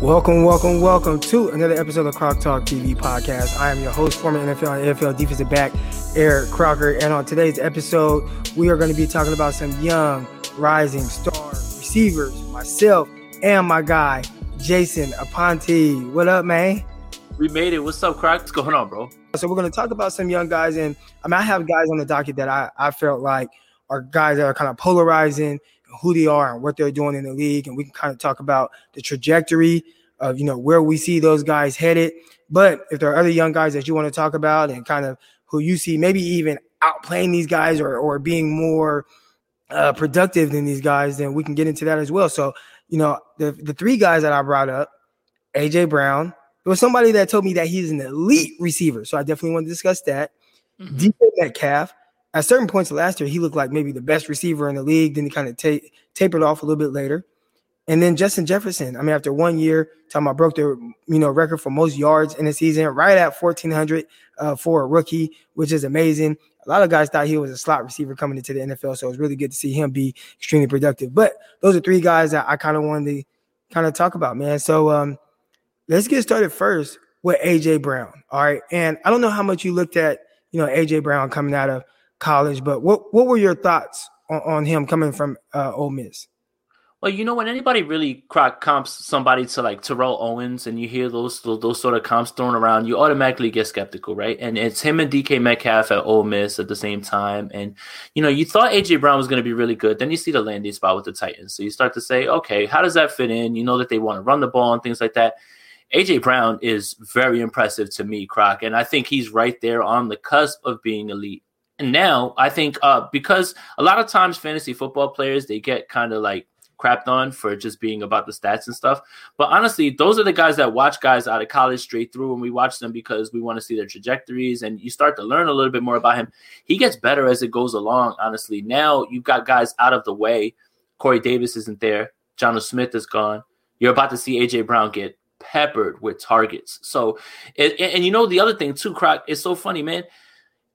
Welcome, welcome, welcome to another episode of Croc Talk TV podcast. I am your host, former NFL and NFL defensive back, Eric Crocker. And on today's episode, we are going to be talking about some young, rising star receivers, myself and my guy, Jason Aponte. What up, man? We made it. What's up, Croc? What's going on, bro? So we're going to talk about some young guys. And I mean, I have guys on the docket that I, I felt like are guys that are kind of polarizing who they are and what they're doing in the league, and we can kind of talk about the trajectory of you know where we see those guys headed. But if there are other young guys that you want to talk about and kind of who you see maybe even outplaying these guys or or being more uh, productive than these guys, then we can get into that as well. So you know the the three guys that I brought up, AJ Brown. There was somebody that told me that he's an elite receiver, so I definitely want to discuss that. mm hmm DK Metcalf, at certain points last year, he looked like maybe the best receiver in the league. Then he kind of ta- tapered off a little bit later. And then Justin Jefferson. I mean, after one year, talking about broke the you know record for most yards in a season, right at 1,400 uh, for a rookie, which is amazing. A lot of guys thought he was a slot receiver coming into the NFL, so it was really good to see him be extremely productive. But those are three guys that I kind of wanted to kind of talk about, man. So um, let's get started first with AJ Brown. All right, and I don't know how much you looked at you know AJ Brown coming out of college. But what what were your thoughts on, on him coming from uh, Ole Miss? Well, you know, when anybody really comps somebody to like Terrell Owens, and you hear those, those, those sort of comps thrown around, you automatically get skeptical, right? And it's him and DK Metcalf at Ole Miss at the same time, and you know, you thought AJ Brown was going to be really good. Then you see the landing spot with the Titans, so you start to say, okay, how does that fit in? You know that they want to run the ball and things like that. AJ Brown is very impressive to me, Croc, and I think he's right there on the cusp of being elite. And now I think uh, because a lot of times fantasy football players they get kind of like crapped on for just being about the stats and stuff. But honestly, those are the guys that watch guys out of college straight through, and we watch them because we want to see their trajectories, and you start to learn a little bit more about him. He gets better as it goes along. Honestly, now you've got guys out of the way. Corey Davis isn't there. Jonnu Smith is gone. You're about to see AJ Brown get peppered with targets. So, and, and you know the other thing too, Croc, it's so funny, man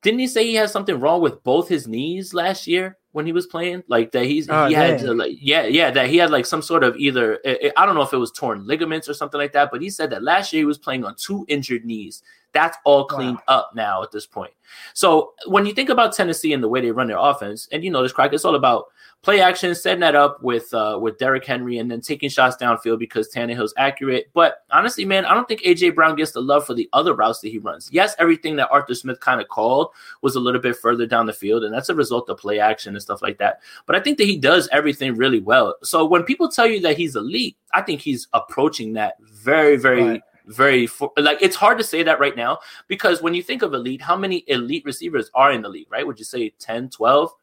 didn't he say he had something wrong with both his knees last year when he was playing? Like that he's oh, he had to, uh, like yeah yeah that he had like some sort of either I don't know if it was torn ligaments or something like that, but he said that last year he was playing on two injured knees. That's all cleaned wow. up now at this point. So when you think about Tennessee and the way they run their offense, and you know this Croc, it's all about play action, setting that up with uh, with Derrick Henry, and then taking shots downfield because Tannehill's accurate. But honestly, man, I don't think AJ Brown gets the love for the other routes that he runs. Yes, everything that Arthur Smith kind of called was a little bit further down the field, and that's a result of play action and stuff like that. But I think that he does everything really well. So when people tell you that he's elite, I think he's approaching that very, very. Right very like it's hard to say that right now because when you think of elite how many elite receivers are in the league right would you say 10 12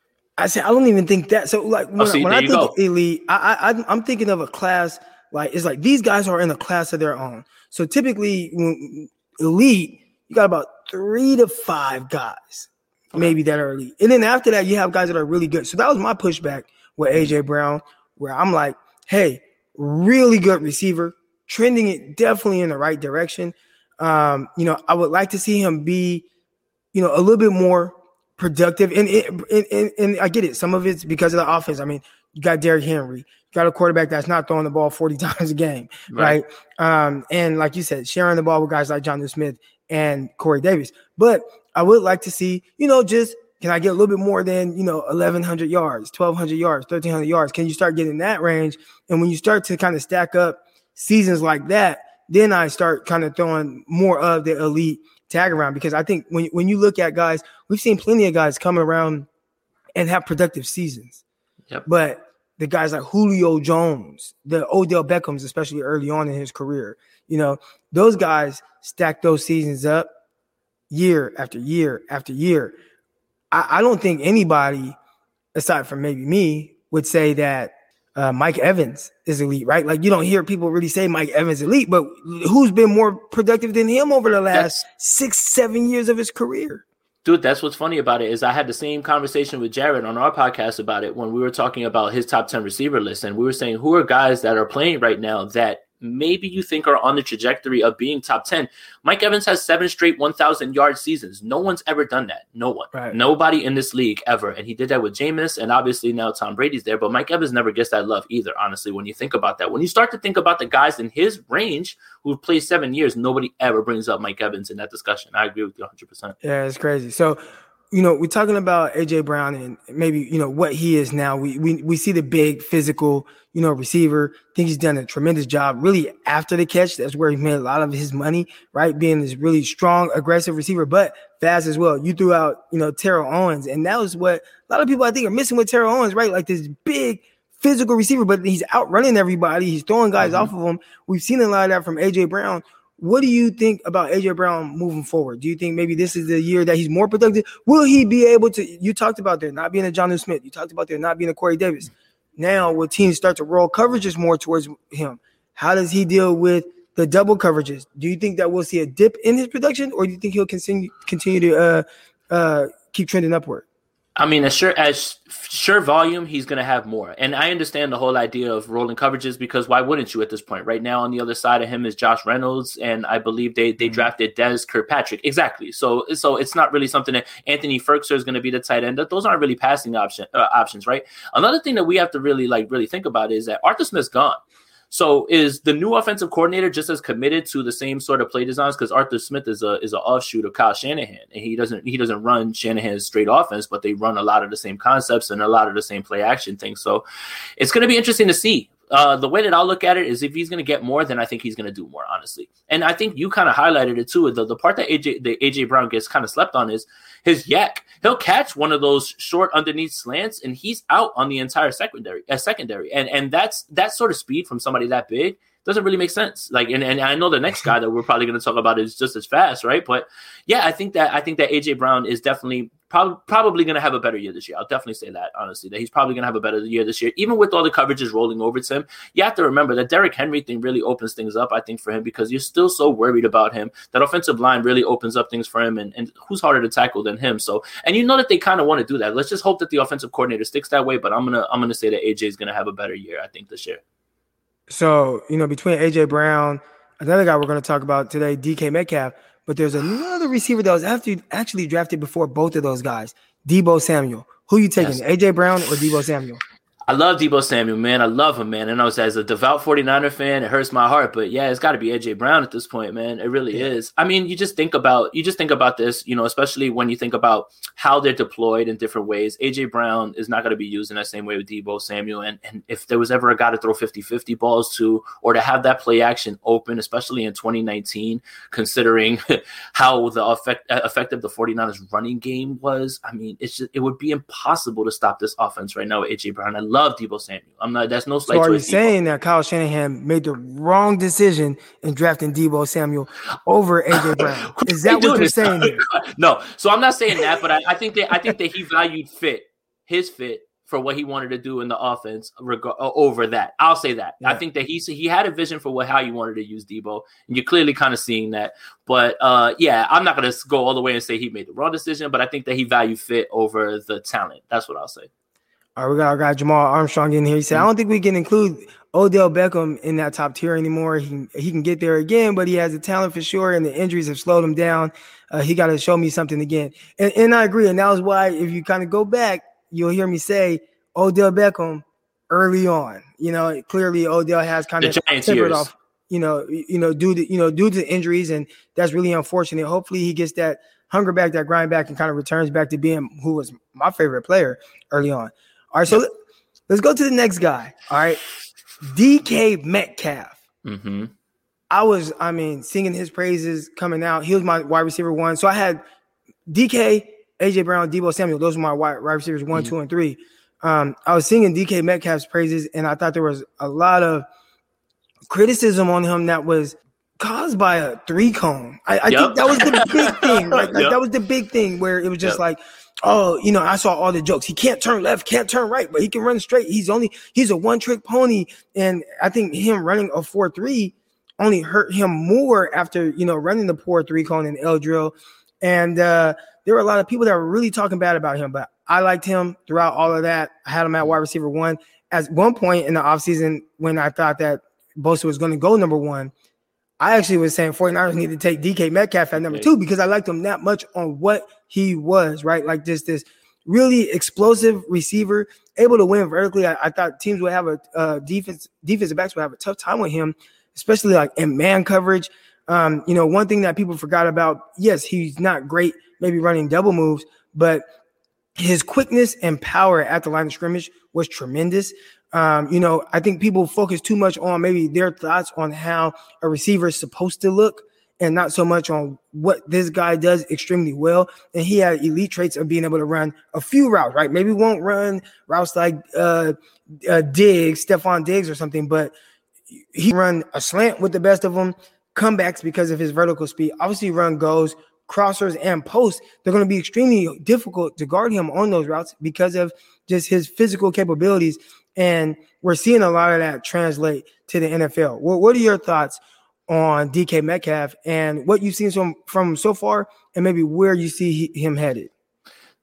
I say I don't even think that. So like when, oh, when I think go. elite, I, I I'm thinking of a class like it's like these guys are in a class of their own. So typically, when elite, you got about three to five guys, okay. maybe that are elite, and then after that, you have guys that are really good. So that was my pushback with AJ Brown, where I'm like, hey, really good receiver, trending it definitely in the right direction. Um, you know, I would like to see him be, you know, a little bit more productive. And, and, and, and I get it. Some of it's because of the offense. I mean, you got Derrick Henry, you got a quarterback that's not throwing the ball 40 times a game, right? right? Um, and like you said, sharing the ball with guys like Jonnu Smith and Corey Davis. But I would like to see, you know, just can I get a little bit more than, you know, 1,100 yards, 1,200 yards, 1,300 yards? Can you start getting that range? And when you start to kind of stack up seasons like that, then I start kind of throwing more of the elite tag around because I think when when you look at guys, we've seen plenty of guys come around and have productive seasons. Yep. But the guys like Julio Jones, the Odell Beckhams, especially early on in his career, you know, those guys stack those seasons up year after year after year. I, I don't think anybody, aside from maybe me, would say that uh, Mike Evans is elite, right? Like you don't hear people really say Mike Evans elite, but who's been more productive than him over the last that's, six, seven years of his career? Dude, that's what's funny about it is I had the same conversation with Jared on our podcast about it when we were talking about his top ten receiver list, and we were saying who are guys that are playing right now that maybe you think are on the trajectory of being top 10. Mike Evans has seven straight 1,000 yard seasons. No one's ever done that. No one. Right. Nobody in this league ever. And he did that with Jameis, and obviously now Tom Brady's there. But Mike Evans never gets that love either, honestly, when you think about that. When you start to think about the guys in his range who've played seven years, nobody ever brings up Mike Evans in that discussion. I agree with you 100%. Yeah, it's crazy. So, you know, we're talking about AJ Brown and maybe, you know, what he is now. We, we, we see the big physical, you know, receiver. I think he's done a tremendous job really after the catch. That's where he made a lot of his money, right? Being this really strong, aggressive receiver, but fast as well. You threw out, you know, Terrell Owens. And that was what a lot of people I think are missing with Terrell Owens, right? Like this big physical receiver, but he's outrunning everybody. He's throwing guys mm-hmm. off of him. We've seen a lot of that from AJ Brown what do you think about AJ Brown moving forward? Do you think maybe this is the year that he's more productive? Will he be able to? You talked about there not being a Jonnu Smith. You talked about there not being a Corey Davis. Now, will teams start to roll coverages more towards him? How does he deal with the double coverages? Do you think that we'll see a dip in his production, or do you think he'll continue continue to uh, uh, keep trending upward? I mean, as sure as sure volume, he's going to have more. And I understand the whole idea of rolling coverages because why wouldn't you at this point? Right now, on the other side of him is Josh Reynolds, and I believe they they mm-hmm. drafted Dez Fitzpatrick. Exactly. So so it's not really something that Anthony Firkser is going to be the tight end. Those aren't really passing option uh, options, right? Another thing that we have to really like really think about is that Arthur Smith's gone. So is the new offensive coordinator just as committed to the same sort of play designs? Because Arthur Smith is a is an offshoot of Kyle Shanahan, and he doesn't he doesn't run Shanahan's straight offense, but they run a lot of the same concepts and a lot of the same play action things. So it's going to be interesting to see uh, the way that I'll look at it is if he's going to get more, then I think he's going to do more, honestly. And I think you kind of highlighted it too. The, the part that AJ the AJ Brown gets kind of slept on is his YAC. He'll catch one of those short underneath slants, and he's out on the entire secondary. Uh, secondary, and and that's that sort of speed from somebody that big doesn't really make sense. Like, and, and I know the next guy that we're probably going to talk about is just as fast, right? But yeah, I think that I think that AJ Brown is definitely probably going to have a better year this year. I'll definitely say that honestly that he's probably going to have a better year this year, even with all the coverages rolling over to him. You have to remember that Derrick Henry thing really opens things up, I think, for him because you're still so worried about him. That offensive line really opens up things for him, and, and who's harder to tackle than him? So, and you know that they kind of want to do that. Let's just hope that the offensive coordinator sticks that way. But I'm gonna I'm gonna say that AJ is going to have a better year, I think, this year. So you know, between AJ Brown, another guy we're going to talk about today, DK Metcalf. But there's another receiver that was actually actually drafted before both of those guys. Deebo Samuel. Who you taking, yes. AJ Brown or Deebo Samuel? I love Deebo Samuel, man. I love him, man. And I was as a devout 49er fan, it hurts my heart. But yeah, it's got to be AJ Brown at this point, man. It really yeah. is. I mean, you just think about you just think about this, you know, especially when you think about how they're deployed in different ways. AJ Brown is not going to be used in that same way with Deebo Samuel. And, and if there was ever a guy to throw 50-50 balls to or to have that play action open, especially in 2019, considering how the effect, uh, effective the 49ers running game was, I mean, it's just it would be impossible to stop this offense right now with AJ Brown. I love love Deebo Samuel. I'm not. That's no slight. So are you saying that Kyle Shanahan made the wrong decision in drafting Deebo Samuel over AJ Brown? Is that what you're saying? no. So I'm not saying that, but I, I think that I think that he valued fit, his fit for what he wanted to do in the offense reg- uh, over that. I'll say that. Yeah. I think that he he had a vision for what how you wanted to use Deebo, and you're clearly kind of seeing that. But uh, yeah, I'm not going to go all the way and say he made the wrong decision, but I think that he valued fit over the talent. That's what I'll say. All right, we got our guy Jamal Armstrong in here. He said, I don't think we can include Odell Beckham in that top tier anymore. He can, he can get there again, but he has the talent for sure, and the injuries have slowed him down. Uh, he got to show me something again. And, and I agree. And that was why, if you kind of go back, you'll hear me say Odell Beckham early on. You know, clearly Odell has kind of tempered off. You know, you know, due to you know due to injuries, and that's really unfortunate. Hopefully, he gets that hunger back, that grind back, and kind of returns back to being who was my favorite player early on. All right, so let's go to the next guy. All right, DK Metcalf. Mm-hmm. I was, I mean, singing his praises coming out. He was my wide receiver one. So I had DK, AJ Brown, Deebo Samuel. Those were my wide, wide receivers one, mm-hmm. two, and three. Um, I was singing DK Metcalf's praises, and I thought there was a lot of criticism on him that was caused by a three cone. I, I yep. think that was the big thing. Like, like yep. that was the big thing where it was just yep. like, oh, you know, I saw all the jokes. He can't turn left, can't turn right, but he can run straight. He's only he's a one trick pony, and I think him running a four three only hurt him more after you know running the poor three cone and L drill. And uh, there were a lot of people that were really talking bad about him, but I liked him throughout all of that. I had him at wide receiver one. At one point in the offseason, when I thought that Bosa was going to go number one. I actually was saying 49ers need to take DK Metcalf at number two because I liked him that much on what he was, right? Like just this really explosive receiver, able to win vertically. I, I thought teams would have a uh, defense, defensive backs would have a tough time with him, especially like in man coverage. Um, you know, one thing that people forgot about, yes, he's not great, maybe running double moves, but his quickness and power at the line of scrimmage was tremendous. Um, you know, I think people focus too much on maybe their thoughts on how a receiver is supposed to look and not so much on what this guy does extremely well. And he had elite traits of being able to run a few routes, right? Maybe won't run routes like uh, uh Diggs, Stefon Diggs or something, but he run a slant with the best of them, comebacks because of his vertical speed. Obviously, run goes, crossers, and posts. They're going to be extremely difficult to guard him on those routes because of just his physical capabilities and we're seeing a lot of that translate to the NFL. What, what are your thoughts on DK Metcalf and what you've seen from, from so far and maybe where you see him headed?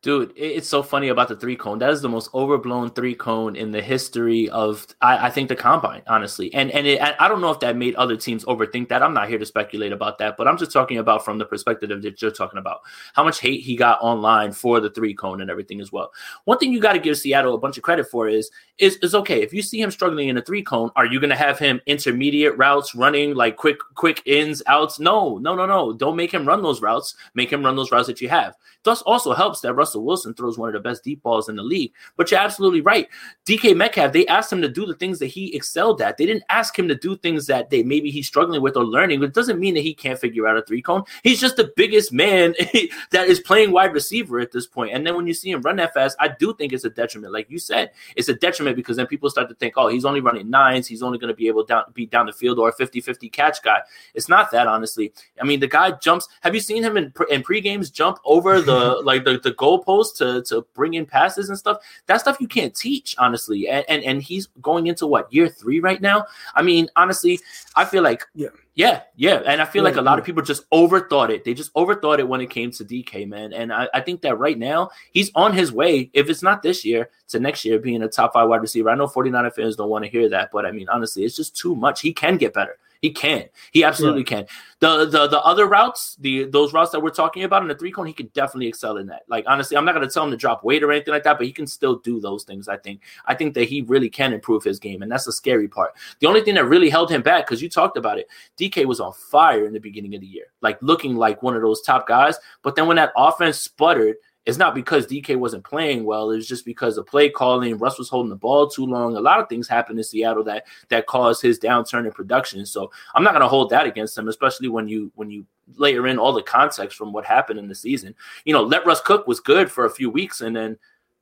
Dude, it's so funny about the three cone. That is the most overblown three cone in the history of, I, I think, the combine, honestly. And and it, I don't know if that made other teams overthink that. I'm not here to speculate about that, but I'm just talking about from the perspective that you're talking about how much hate he got online for the three cone and everything as well. One thing you got to give Seattle a bunch of credit for is is is okay if you see him struggling in a three cone, are you going to have him intermediate routes running like quick quick ins outs? No, no, no, no. Don't make him run those routes. Make him run those routes that you have. Thus also helps that Russell Wilson throws one of the best deep balls in the league. But you're absolutely right. DK Metcalf, they asked him to do the things that he excelled at. They didn't ask him to do things that they maybe he's struggling with or learning. But it doesn't mean that he can't figure out a three cone. He's just the biggest man that is playing wide receiver at this point. And then when you see him run that fast, I do think it's a detriment. Like you said, it's a detriment because then people start to think, oh, he's only running nines. He's only going to be able to be down the field or a 50 50 catch guy. It's not that, honestly. I mean, the guy jumps. Have you seen him in, in pre games jump over the like the, the goalpost to to bring in passes and stuff. That stuff you can't teach, honestly. And and, and he's going into what year three right now. I mean, honestly, I feel like yeah. Yeah, yeah. And I feel yeah, like a lot yeah. of people just overthought it. They just overthought it when it came to DK, man. And I, I think that right now he's on his way, if it's not this year, to next year being a top five wide receiver. I know 49er fans don't want to hear that, but I mean, honestly, it's just too much. He can get better. He can. He absolutely yeah. can. The the the other routes, the those routes that we're talking about in the three cone, he can definitely excel in that. Like honestly, I'm not gonna tell him to drop weight or anything like that, but he can still do those things. I think. I think that he really can improve his game, and that's the scary part. The only thing that really held him back, because you talked about it, DK was on fire in the beginning of the year, like looking like one of those top guys. But then when that offense sputtered it's not because DK wasn't playing well. It's just because of play calling. Russ was holding the ball too long. A lot of things happened in Seattle that that caused his downturn in production. So I'm not going to hold that against him, especially when you when you layer in all the context from what happened in the season. You know, let Russ cook was good for a few weeks, and then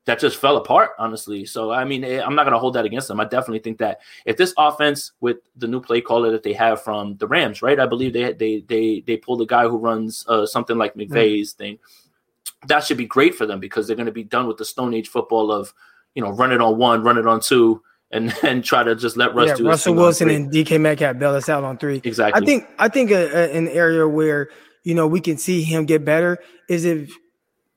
that just fell apart, honestly. So I mean, eh, I'm not going to hold that against them. I definitely think that if this offense with the new play caller that they have from the Rams, right? I believe they they they they pulled a guy who runs uh, something like McVay's mm-hmm. thing that should be great for them because they're going to be done with the Stone Age football of, you know, run it on one, run it on two, and then try to just let Russ yeah, do Russell Wilson and DK Metcalf bail us out on three. Exactly. I think I think a, a, an area where you know we can see him get better is if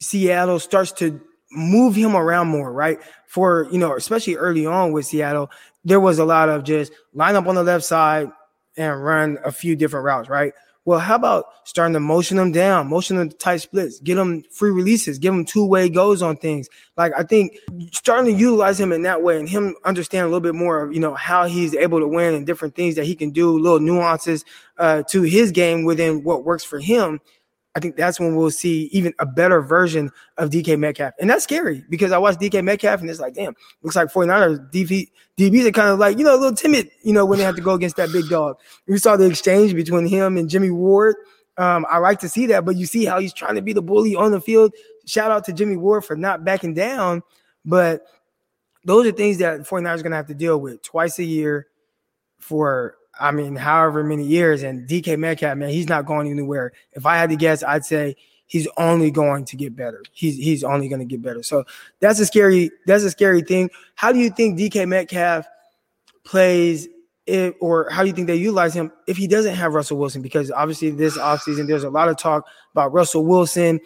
Seattle starts to move him around more, right? For you know, especially early on with Seattle, there was a lot of just line up on the left side and run a few different routes, right? Well, how about starting to motion them down, motion them to tight splits, get them free releases, give them two way goes on things. Like I think starting to utilize him in that way and him understand a little bit more of you know how he's able to win and different things that he can do, little nuances uh, to his game within what works for him I think that's when we'll see even a better version of DK Metcalf. And that's scary because I watched DK Metcalf and it's like, damn, looks like 49ers DB, DBs are kind of like, you know, a little timid, you know, when they have to go against that big dog. We saw the exchange between him and Jimmy Ward. Um, I like to see that, but you see how he's trying to be the bully on the field. Shout out to Jimmy Ward for not backing down. But those are things that 49ers are going to have to deal with twice a year for I mean, however many years. And DK Metcalf, man, he's not going anywhere. If I had to guess, I'd say he's only going to get better. He's he's only going to get better. So that's a scary that's a scary thing. How do you think DK Metcalf plays if, or how do you think they utilize him if he doesn't have Russell Wilson? Because obviously this offseason there's a lot of talk about Russell Wilson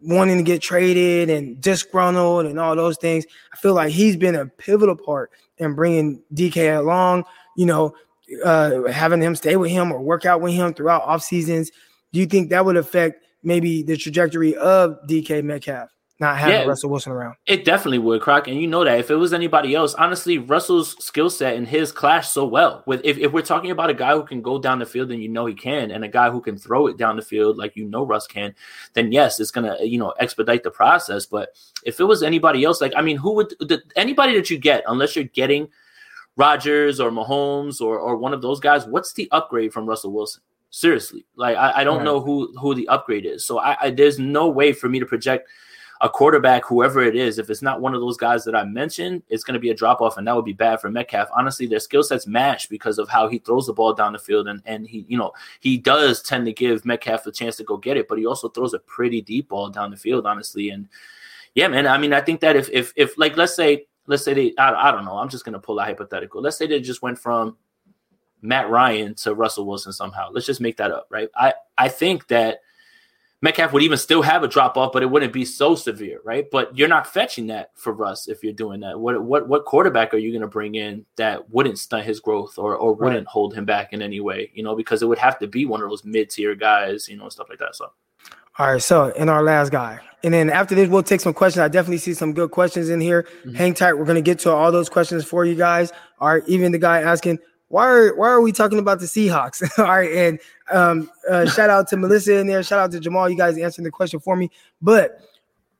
wanting to get traded and disgruntled and all those things. I feel like he's been a pivotal part in bringing DK along. You know, uh, having him stay with him or work out with him throughout off seasons, do you think that would affect maybe the trajectory of DK Metcalf? not having yeah, Russell Wilson around. It definitely would, Croc. And you know that if it was anybody else, honestly, Russell's skill set and his clash so well. With if, if we're talking about a guy who can go down the field and you know he can, and a guy who can throw it down the field like you know Russ can, then yes, it's gonna you know expedite the process. But if it was anybody else, like I mean, who would the, anybody that you get, unless you're getting Rodgers or Mahomes or or one of those guys, what's the upgrade from Russell Wilson? Seriously, like I, I don't right. know who who the upgrade is. So I, I there's no way for me to project a quarterback, whoever it is, if it's not one of those guys that I mentioned, it's going to be a drop off, and that would be bad for Metcalf. Honestly, their skill sets match because of how he throws the ball down the field, and and he, you know, he does tend to give Metcalf a chance to go get it, but he also throws a pretty deep ball down the field, honestly. And yeah, man, I mean, I think that if if if like let's say let's say they I, I don't know, I'm just going to pull a hypothetical. Let's say they just went from Matt Ryan to Russell Wilson somehow. Let's just make that up, right? I I think that Metcalf would even still have a drop off, but it wouldn't be so severe, right? But you're not fetching that for Russ if you're doing that. What what what quarterback are you going to bring in that wouldn't stunt his growth or or wouldn't right. hold him back in any way? You know, because it would have to be one of those mid tier guys, you know, stuff like that. So. All right, so in our last guy, and then after this, we'll take some questions. I definitely see some good questions in here. Mm-hmm. Hang tight. We're gonna get to all those questions for you guys. All right, even the guy asking, why are why are we talking about the Seahawks? All right, and um, uh, shout out to Melissa in there. Shout out to Jamal. You guys answering the question for me. But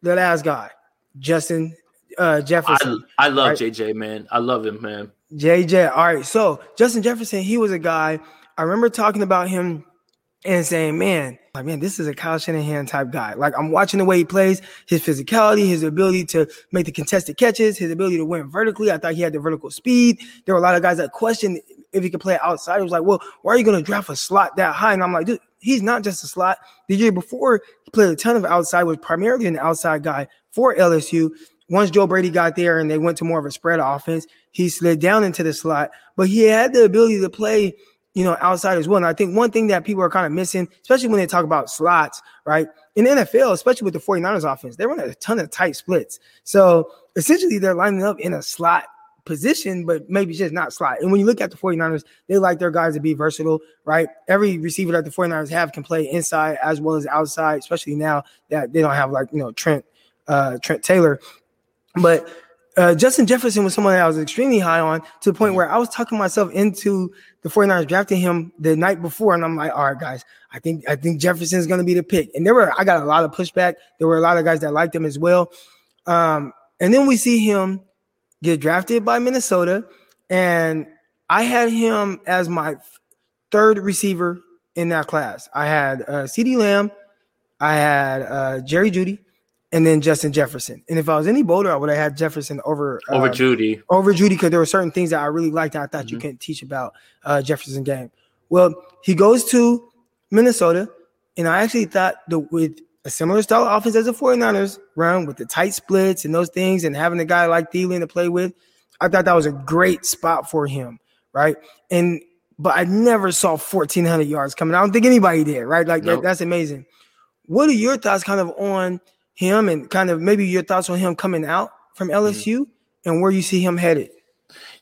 the last guy, Justin uh, Jefferson. I, I love right? JJ, man. I love him, man. JJ. All right, so Justin Jefferson, he was a guy. I remember talking about him and saying, man, like, man, this is a Kyle Shanahan type guy. Like, I'm watching the way he plays, his physicality, his ability to make the contested catches, his ability to win vertically. I thought he had the vertical speed. There were a lot of guys that questioned if he could play outside. It was like, well, why are you going to draft a slot that high? And I'm like, dude, he's not just a slot. The year before, he played a ton of outside, was primarily an outside guy for LSU. Once Joe Brady got there and they went to more of a spread offense, he slid down into the slot, but he had the ability to play, you know, outside as well. And I think one thing that people are kind of missing, especially when they talk about slots, right? In the NFL, especially with the 49ers offense, they run a ton of tight splits. So essentially, they're lining up in a slot position, but maybe just not slot. And when you look at the 49ers, they like their guys to be versatile, right? Every receiver that the 49ers have can play inside as well as outside, especially now that they don't have like, you know, Trent uh Trent Taylor. But uh, Justin Jefferson was someone that I was extremely high on to the point where I was talking myself into the 49ers drafting him the night before. And I'm like, all right, guys, I think I think Jefferson's gonna be the pick. And there were I got a lot of pushback. There were a lot of guys that liked him as well. Um, and then we see him get drafted by Minnesota, and I had him as my third receiver in that class. I had uh, CeeDee Lamb, I had uh, Jerry Jeudy, and then Justin Jefferson. And if I was any bolder, I would have had Jefferson over uh, over Jeudy. Over Jeudy, because there were certain things that I really liked. that I thought mm-hmm. you couldn't teach about uh, Jefferson game. Well, he goes to Minnesota, and I actually thought the with a similar style of offense as the 49ers run with the tight splits and those things and having a guy like Thielen to play with. I thought that was a great spot for him, right? And but I never saw 1,400 yards coming. I don't think anybody did, right? Like nope. that, that's amazing. What are your thoughts kind of on him and kind of maybe your thoughts on him coming out from LSU mm-hmm. and where you see him headed?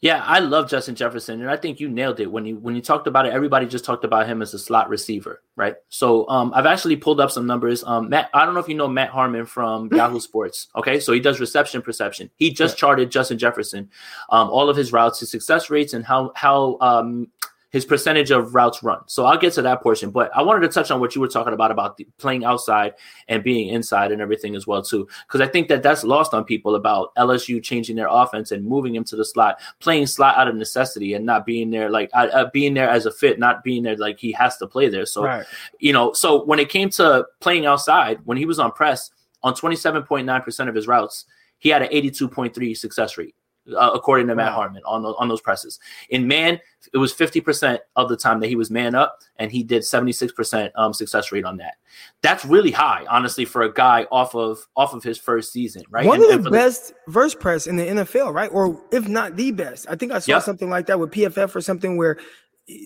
Yeah, I love Justin Jefferson, and I think you nailed it when you when you talked about it. Everybody just talked about him as a slot receiver, right? So um, I've actually pulled up some numbers. Um, Matt, I don't know if you know Matt Harmon from Yahoo Sports. Okay, so he does reception perception. He just yeah. charted Justin Jefferson, um, all of his routes, his success rates, and how how um, his percentage of routes run. So I'll get to that portion, but I wanted to touch on what you were talking about about the, playing outside and being inside and everything as well too, because I think that that's lost on people about LSU changing their offense and moving him to the slot, playing slot out of necessity and not being there like uh, uh, being there as a fit, not being there like he has to play there. So right. you know, so when it came to playing outside, when he was on press on twenty seven point nine percent of his routes, he had an eighty two point three success rate uh, according to Matt Harmon on those, on those presses. In man, it was 50% of the time that he was man up, and he did 76% um, success rate on that. That's really high, honestly, for a guy off of off of his first season, right? One and, of the best the- verse press in the NFL, right? Or if not the best. I think I saw yep. something like that with PFF or something where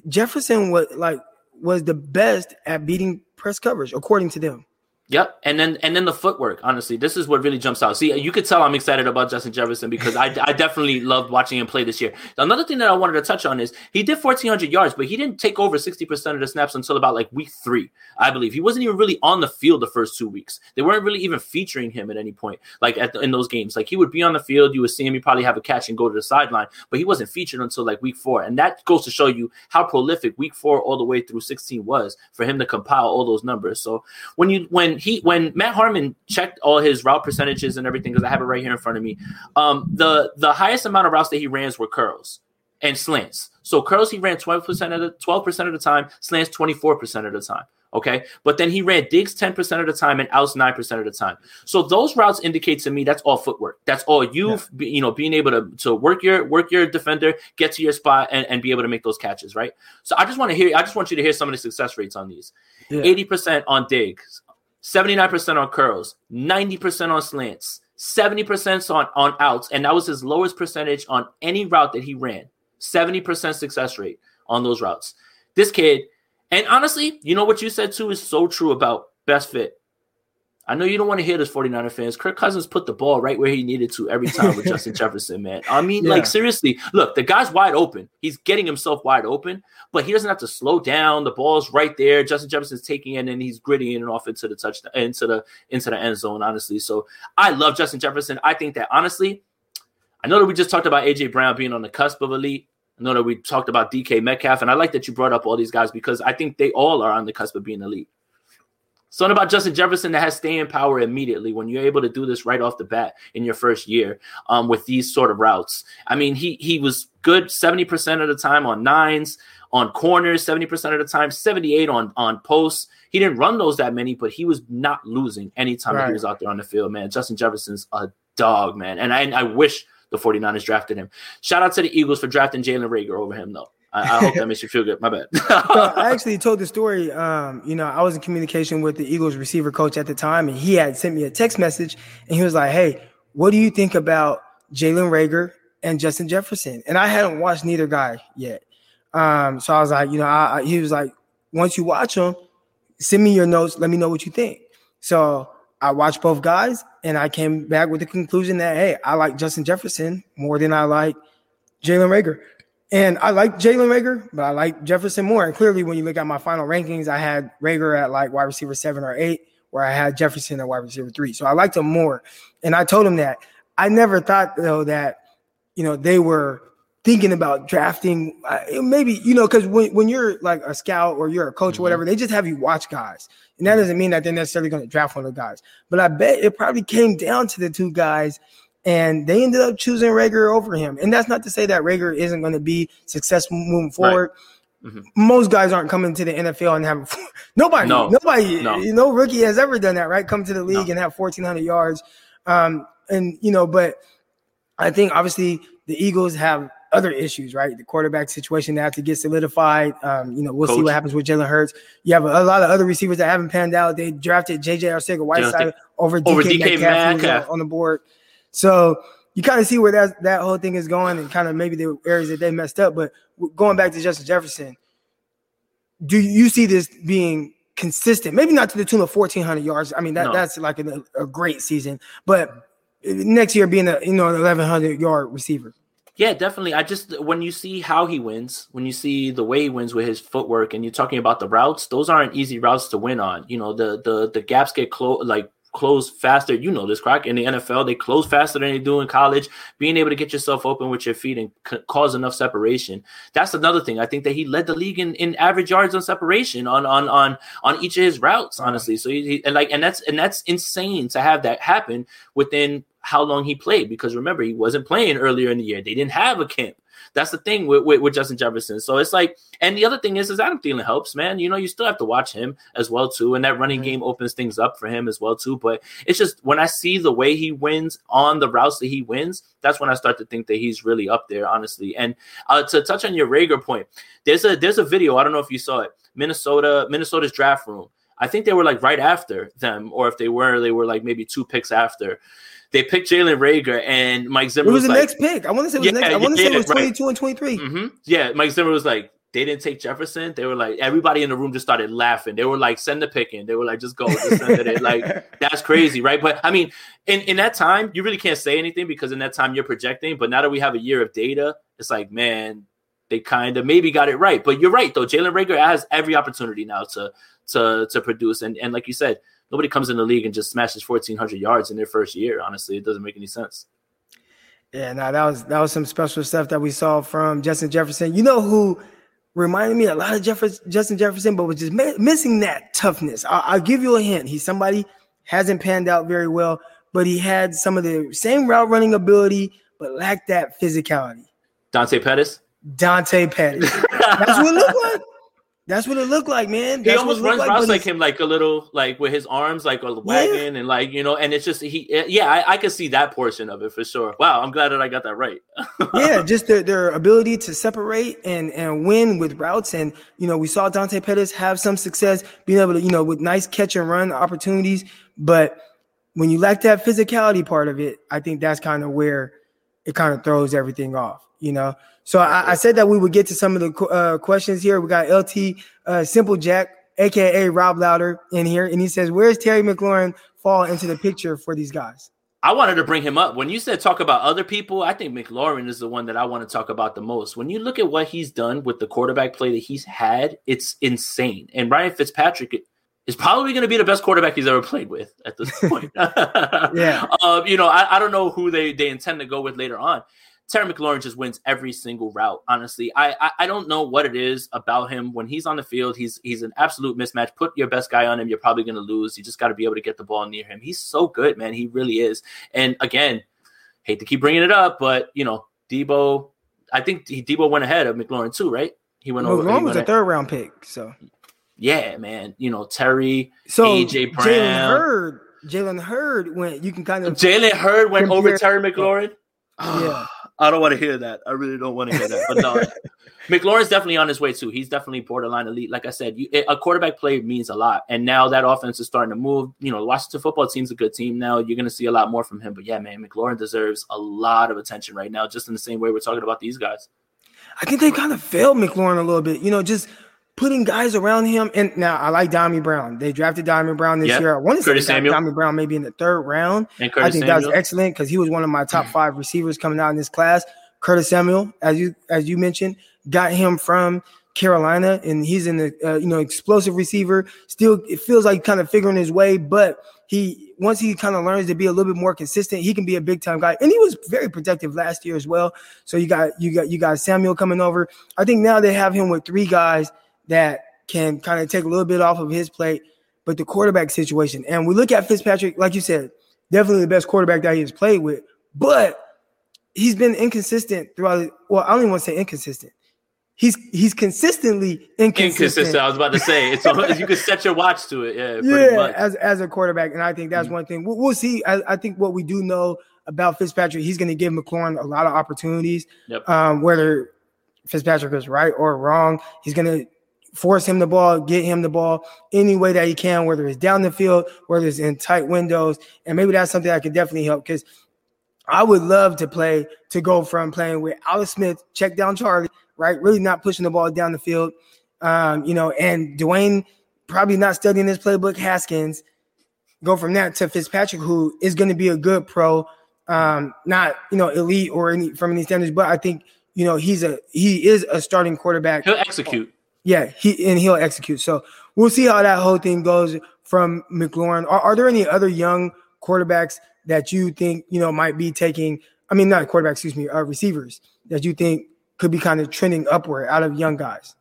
Jefferson was like was the best at beating press coverage, according to them. Yep, and then and then the footwork. Honestly, this is what really jumps out. See, you could tell I'm excited about Justin Jefferson because I, I definitely loved watching him play this year. Another thing that I wanted to touch on is he did 1,400 yards, but he didn't take over 60 percent of the snaps until about like week three, I believe. He wasn't even really on the field the first two weeks. They weren't really even featuring him at any point, like at the, in those games. Like he would be on the field, you would see him, he probably have a catch and go to the sideline, but he wasn't featured until like week four, and that goes to show you how prolific week four all the way through 16 was for him to compile all those numbers. So when you when he when Matt Harmon checked all his route percentages and everything because I have it right here in front of me. Um, the the highest amount of routes that he ran were curls and slants. So curls he ran 12% of the 12% of the time, slants 24% of the time. Okay. But then he ran digs 10% of the time and outs 9% of the time. So those routes indicate to me that's all footwork. That's all you, yeah. you know, being able to, to work your work your defender, get to your spot and, and be able to make those catches, right? So I just want to hear I just want you to hear some of the success rates on these. Yeah. 80% on digs, 79% on curls, 90% on slants, 70% on, on outs, and that was his lowest percentage on any route that he ran. 70% success rate on those routes. This kid, and honestly, you know what you said too is so true about best fit. I know you don't want to hear this 49er fans. Kirk Cousins put the ball right where he needed to every time with Justin Jefferson, man. I mean, yeah. like seriously, look, the guy's wide open. He's getting himself wide open, but he doesn't have to slow down. The ball's right there. Justin Jefferson's taking it and he's gritting it off into the touchdown into the into the end zone, honestly. So I love Justin Jefferson. I think that honestly, I know that we just talked about AJ Brown being on the cusp of elite. I know that we talked about DK Metcalf, and I like that you brought up all these guys because I think they all are on the cusp of being elite. Something about Justin Jefferson that has staying power immediately when you're able to do this right off the bat in your first year um, with these sort of routes. I mean, he he was good 70% of the time on nines, on corners, 70% of the time, 78 on on posts. He didn't run those that many, but he was not losing anytime right. he was out there on the field, man. Justin Jefferson's a dog, man. And I, I wish the 49ers drafted him. Shout out to the Eagles for drafting Jalen Reagor over him, though. I, I hope that makes you feel good. My bad. I actually told the story. Um, you know, I was in communication with the Eagles receiver coach at the time, and he had sent me a text message, and he was like, "Hey, what do you think about Jalen Reagor and Justin Jefferson?" And I hadn't watched neither guy yet, um, so I was like, you know, I, I, he was like, "Once you watch them, send me your notes. Let me know what you think." So I watched both guys, and I came back with the conclusion that hey, I like Justin Jefferson more than I like Jalen Reagor. And I like Jalen Reagor, but I like Jefferson more. And clearly, when you look at my final rankings, I had Reagor at like wide receiver seven or eight, where I had Jefferson at wide receiver three. So I liked him more. And I told him that. I never thought though that, you know, they were thinking about drafting. Uh, maybe you know, because when when you're like a scout or you're a coach mm-hmm. or whatever, they just have you watch guys, and that doesn't mean that they're necessarily going to draft one of the guys. But I bet it probably came down to the two guys and they ended up choosing Reagor over him. And that's not to say that Reagor isn't going to be successful moving forward. Right. Mm-hmm. Most guys aren't coming to the NFL and have nobody, no. nobody, no. no rookie has ever done that, right? Come to the league no. and have 1,400 yards. Um, and, you know, but I think obviously the Eagles have other issues, right? The quarterback situation they have to get solidified. Um, you know, we'll Coach. see what happens with Jalen Hurts. You have a, a, lot of other receivers that haven't panned out. They drafted JJ Arcega Whiteside over, over DK, DK Metcalf, Metcalf. on the board. So you kind of see where that that whole thing is going, and kind of maybe the areas that they messed up. But going back to Justin Jefferson, do you see this being consistent? Maybe not to the tune of fourteen hundred yards. I mean that no. that's like a, a, great season, but next year being a you know an eleven hundred yard receiver. Yeah, definitely. I just when you see how he wins, when you see the way he wins with his footwork, and you're talking about the routes, those aren't easy routes to win on. You know, the the the gaps get close, like close faster. You know this, Croc in the NFL, they close faster than they do in college. Being able to get yourself open with your feet and c- cause enough separation. That's another thing. I think that he led the league in, in average yards on separation on on on on each of his routes. Honestly, so he, he and like and that's and that's insane to have that happen within how long he played because remember he wasn't playing earlier in the year. They didn't have a camp. That's the thing with, with, with, Justin Jefferson. So it's like, and the other thing is, is Adam Thielen helps, man. You know, you still have to watch him as well too, and that running game opens things up for him as well too. But it's just when I see the way he wins on the routes that he wins, that's when I start to think that he's really up there, honestly. And uh, to touch on your Reagor point, there's a there's a video. I don't know if you saw it. Minnesota Minnesota's draft room. I think they were like right after them, or if they were, they were like maybe two picks after. They picked Jalen Reagor and Mike Zimmer. It was, was the like, next pick. I want to say it was yeah, next. I want to yeah, say it was twenty two and twenty three. mm mm-hmm. Yeah, Mike Zimmer was like, they didn't take Jefferson, they were like everybody in the room just started laughing. They were like, send the pick in. They were like, just go, just send it. Like that's crazy, right? But I mean, in, in that time, you really can't say anything because in that time you're projecting. But now that we have a year of data, it's like, man, they kind of maybe got it right. But you're right though. Jalen Reagor has every opportunity now to to to produce. And and like you said, nobody comes in the league and just smashes 1,400 yards in their first year. Honestly, it doesn't make any sense. Yeah, no, that was that was some special stuff that we saw from Justin Jefferson. You know who reminded me a lot of Jefferson, Justin Jefferson, but was just ma- missing that toughness. I- I'll give you a hint. He's somebody hasn't panned out very well, but he had some of the same route running ability, but lacked that physicality. Dante Pettis. Dante Pettis. That's what it looked like. That's what it looked like, man. That's he almost runs like, like him, like a little, like with his arms, like a wagon, yeah. and like you know, and it's just he, yeah, I, I can see that portion of it for sure. Wow, I'm glad that I got that right. yeah, just their, their ability to separate and and win with routes, and you know, we saw Dante Pettis have some success being able to, you know, with nice catch and run opportunities, but when you lack that physicality part of it, I think that's kind of where it kind of throws everything off, you know. So I, I, said that we would get to some of the uh, questions here. We got LT uh, Simple Jack, aka Rob Louder, in here, and he says, "Where's Terry McLaurin fall into the picture for these guys?" I wanted to bring him up. When you said talk about other people, I think McLaurin is the one that I want to talk about the most. When you look at what he's done with the quarterback play that he's had, it's insane. And Ryan Fitzpatrick is probably going to be the best quarterback he's ever played with at this point. yeah. Uh, you know, I, I, don't know who they, they intend to go with later on. Terry McLaurin just wins every single route. Honestly, I, I, I don't know what it is about him when he's on the field. He's he's an absolute mismatch. Put your best guy on him, you're probably going to lose. You just got to be able to get the ball near him. He's so good, man. He really is. And again, hate to keep bringing it up, but you know, Deebo. I think he, Deebo went ahead of McLaurin too, right? He went McLaurin over. McLaurin was a third round pick, so yeah, man. You know, Terry, so AJ Brown, Jalen Hurd. Jalen Hurd went. You can kind of Jalen Hurd went compare, over Terry McLaurin. Yeah. I don't want to hear that. I really don't want to hear that. But no, McLaurin's definitely on his way too. He's definitely borderline elite. Like I said, you, a quarterback play means a lot, and now that offense is starting to move. You know, the Washington football team's a good team now. You're going to see a lot more from him. But yeah, man, McLaurin deserves a lot of attention right now, just in the same way we're talking about these guys. I think they kind of failed McLaurin a little bit. You know, just putting guys around him. And now I like Dyami Brown. They drafted Dyami Brown this yep. year. I want to say Dyami Brown maybe in the third round. I think Samuel. that was excellent because he was one of my top five receivers coming out in this class. Curtis Samuel, as you as you mentioned, got him from Carolina, and he's in the uh, you know explosive receiver. Still, it feels like kind of figuring his way, but he once he kind of learns to be a little bit more consistent, he can be a big time guy. And he was very productive last year as well. So you got you got you got Samuel coming over. I think now they have him with three guys that can kind of take a little bit off of his plate. But the quarterback situation, and we look at Fitzpatrick, like you said, definitely the best quarterback that he has played with. But he's been inconsistent throughout. Well, I don't even want to say inconsistent. He's he's consistently inconsistent. Inconsistent. I was about to say it's a, you can set your watch to it. Yeah, yeah. Much. As as a quarterback, and I think that's mm-hmm. one thing we'll, we'll see. I, I, think what we do know about Fitzpatrick, he's going to give McLaurin a lot of opportunities. Yep. Um, whether Fitzpatrick is right or wrong, he's going to force him the ball, get him the ball any way that he can, whether it's down the field, whether it's in tight windows, and maybe that's something that could definitely help because I would love to play to go from playing with Alex Smith, check down Charlie, right? Really not pushing the ball down the field. Um, you know, and Dwayne probably not studying his playbook, Haskins. Go from that to Fitzpatrick, who is going to be a good pro, um, not you know elite or any from any standards, but I think you know he's a he is a starting quarterback. He'll execute. Yeah, he and he'll execute. So we'll see how that whole thing goes from McLaurin. Are, are there any other young quarterbacks that you think you know might be taking? I mean, not quarterback, excuse me, uh, receivers that you think could be kind of trending upward out of young guys.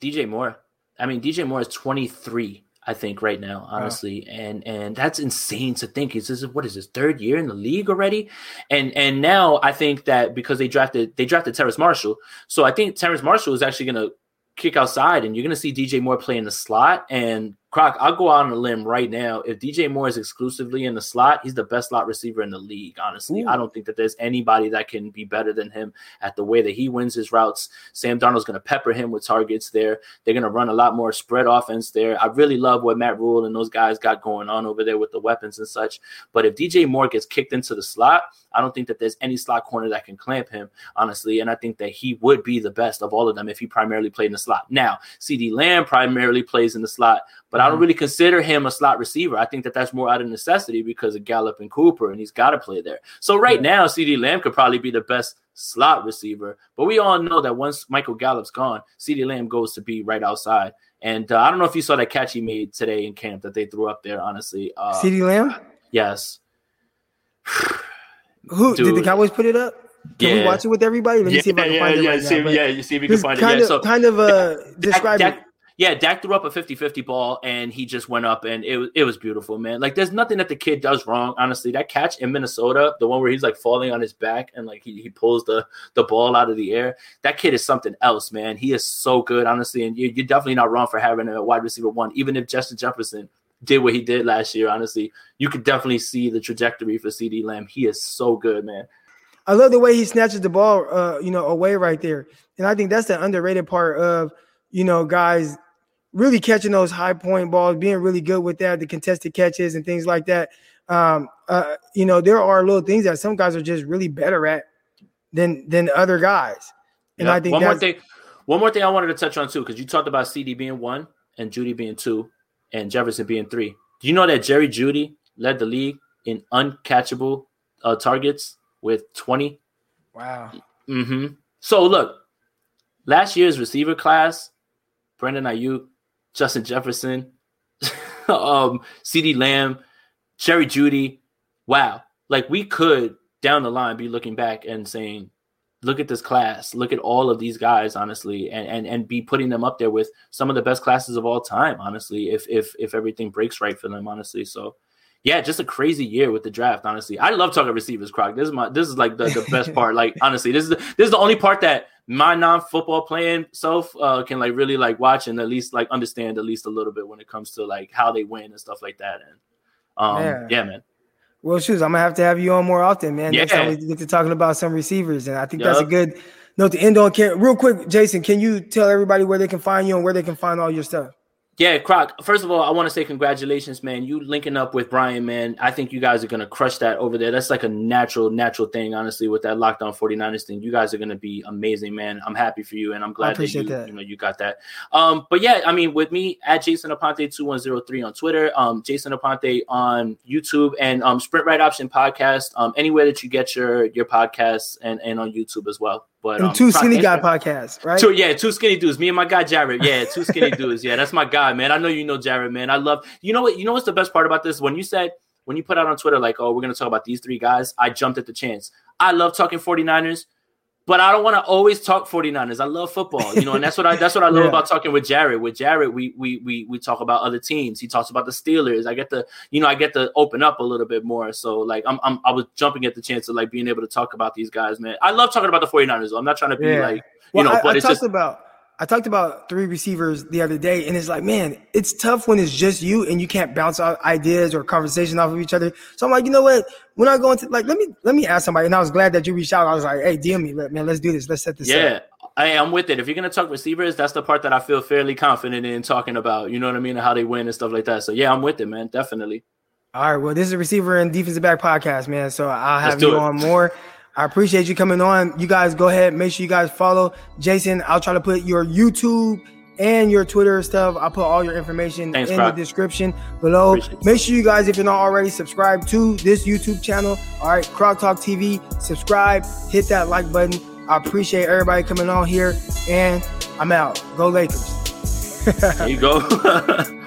DJ Moore. I mean, DJ Moore is 23. I think right now, honestly, wow. and and that's insane to think. Is this what is his third year in the league already? And and now I think that because they drafted they drafted Terrace Marshall, so I think Terrace Marshall is actually going to kick outside, and you're going to see DJ Moore play in the slot and Croc, I'll go out on a limb right now. If DJ Moore is exclusively in the slot, he's the best slot receiver in the league. Honestly, Ooh. I don't think that there's anybody that can be better than him at the way that he wins his routes. Sam Darnold's going to pepper him with targets there. They're going to run a lot more spread offense there. I really love what Matt Rhule and those guys got going on over there with the weapons and such. But if DJ Moore gets kicked into the slot, I don't think that there's any slot corner that can clamp him, honestly. And I think that he would be the best of all of them if he primarily played in the slot. Now, CeeDee Lamb primarily plays in the slot, but I don't mm-hmm. really consider him a slot receiver. I think that that's more out of necessity because of Gallup and Cooper, and he's got to play there. So right yeah. now, CeeDee Lamb could probably be the best slot receiver, but we all know that once Michael Gallup's gone, CeeDee Lamb goes to be right outside. And uh, I don't know if you saw that catch he made today in camp that they threw up there. Honestly, uh, CeeDee Lamb. Yes. Who Dude. did the Cowboys put it up? Can yeah. we watch it with everybody? Let me yeah, see if I can yeah, find yeah, it right see. Yeah, you see if you can find kind it. Of, so kind of uh, describe it yeah, Dak threw up a 50-50 ball and he just went up and it was it was beautiful, man. Like there's nothing that the kid does wrong, honestly. That catch in Minnesota, the one where he's like falling on his back and like he, he pulls the the ball out of the air. That kid is something else, man. He is so good, honestly, and you, you're definitely not wrong for having a wide receiver one. Even if Justin Jefferson did what he did last year, honestly, you could definitely see the trajectory for CeeDee Lamb. He is so good, man. I love the way he snatches the ball, uh, you know, away right there, and I think that's the underrated part of you know guys really catching those high point balls, being really good with that, the contested catches and things like that. Um, uh, you know, there are little things that some guys are just really better at than than other guys. And I think one more thing, one more thing I wanted to touch on too, because you talked about CeeDee being one and Jeudy being two and Jefferson being three. Do you know that Jerry Jeudy led the league in uncatchable uh, targets with 20? Wow. Mm-hmm. So look, last year's receiver class, Brandon Aiyuk, Justin Jefferson, um, CeeDee Lamb, Jerry Jeudy. Wow. Like we could down the line be looking back and saying, look at this class, look at all of these guys, honestly, and and and be putting them up there with some of the best classes of all time, honestly, if if if everything breaks right for them, honestly. So yeah, just a crazy year with the draft. Honestly, I love talking receivers. Croc. This is my this is like the, the best part. Like honestly, this is the, this is the only part that my non-football playing self uh, can like really like watch and at least like understand at least a little bit when it comes to like how they win and stuff like that. And um, yeah, yeah man. Well, shoes, I'm gonna have to have you on more often, man. Yeah. Next time we get to talking about some receivers, and I think yep. that's a good note to end on. Can real quick, Jason, can you tell everybody where they can find you and where they can find all your stuff? Yeah, Croc. First of all, I want to say congratulations, man. You linking up with Brian, man. I think you guys are gonna crush that over there. That's like a natural, natural thing, honestly, with that Locked On 49ers thing. You guys are gonna be amazing, man. I'm happy for you, and I'm glad that you, that. you know you got that. Um, but yeah, I mean, with me at Jason Aponte two one zero three on Twitter, um, Jason Aponte on YouTube, and um, Sprint Right Option podcast, um, anywhere that you get your your podcasts, and and on YouTube as well. But um, two skinny guy podcasts, right? Two, yeah, two skinny dudes. Me and my guy Jared. Yeah, two skinny dudes. Yeah, that's my guy, man. I know you know Jared, man. I love. You know what? You know what's the best part about this? When you said when you put out on Twitter like, "Oh, we're gonna talk about these three guys," I jumped at the chance. I love talking 49ers but I don't want to always talk 49ers. I love football, you know, and that's what I that's what I love yeah. about talking with Jared. With Jared, we we we we talk about other teams. He talks about the Steelers. I get to, you know, I get to open up a little bit more. So like I'm, I'm I was jumping at the chance of like being able to talk about these guys, man. I love talking about the 49ers. Though. I'm not trying to be yeah. like, you well, know, I, but I it's talked just about I talked about three receivers the other day, and it's like, man, it's tough when it's just you and you can't bounce out ideas or conversation off of each other. So I'm like, you know what? We're not going to like, let me let me ask somebody. And I was glad that you reached out. I was like, hey, DM me, man, let's do this. Let's set this yeah. up. I am with it. If you're gonna talk receivers, that's the part that I feel fairly confident in talking about. You know what I mean? And how they win and stuff like that. So yeah, I'm with it, man. Definitely. All right. Well, this is a receiver and defensive back podcast, man. So I'll have you it. on more. I appreciate you coming on. You guys go ahead. Make sure you guys follow Jason. I'll try to put your YouTube and your Twitter stuff. I'll put all your information Thanks, in the description below. Make sure you guys, if you're not already, subscribe to this YouTube channel. All right, Croc Talk TV. Subscribe, hit that like button. I appreciate everybody coming on here, and I'm out. Go Lakers. there you go.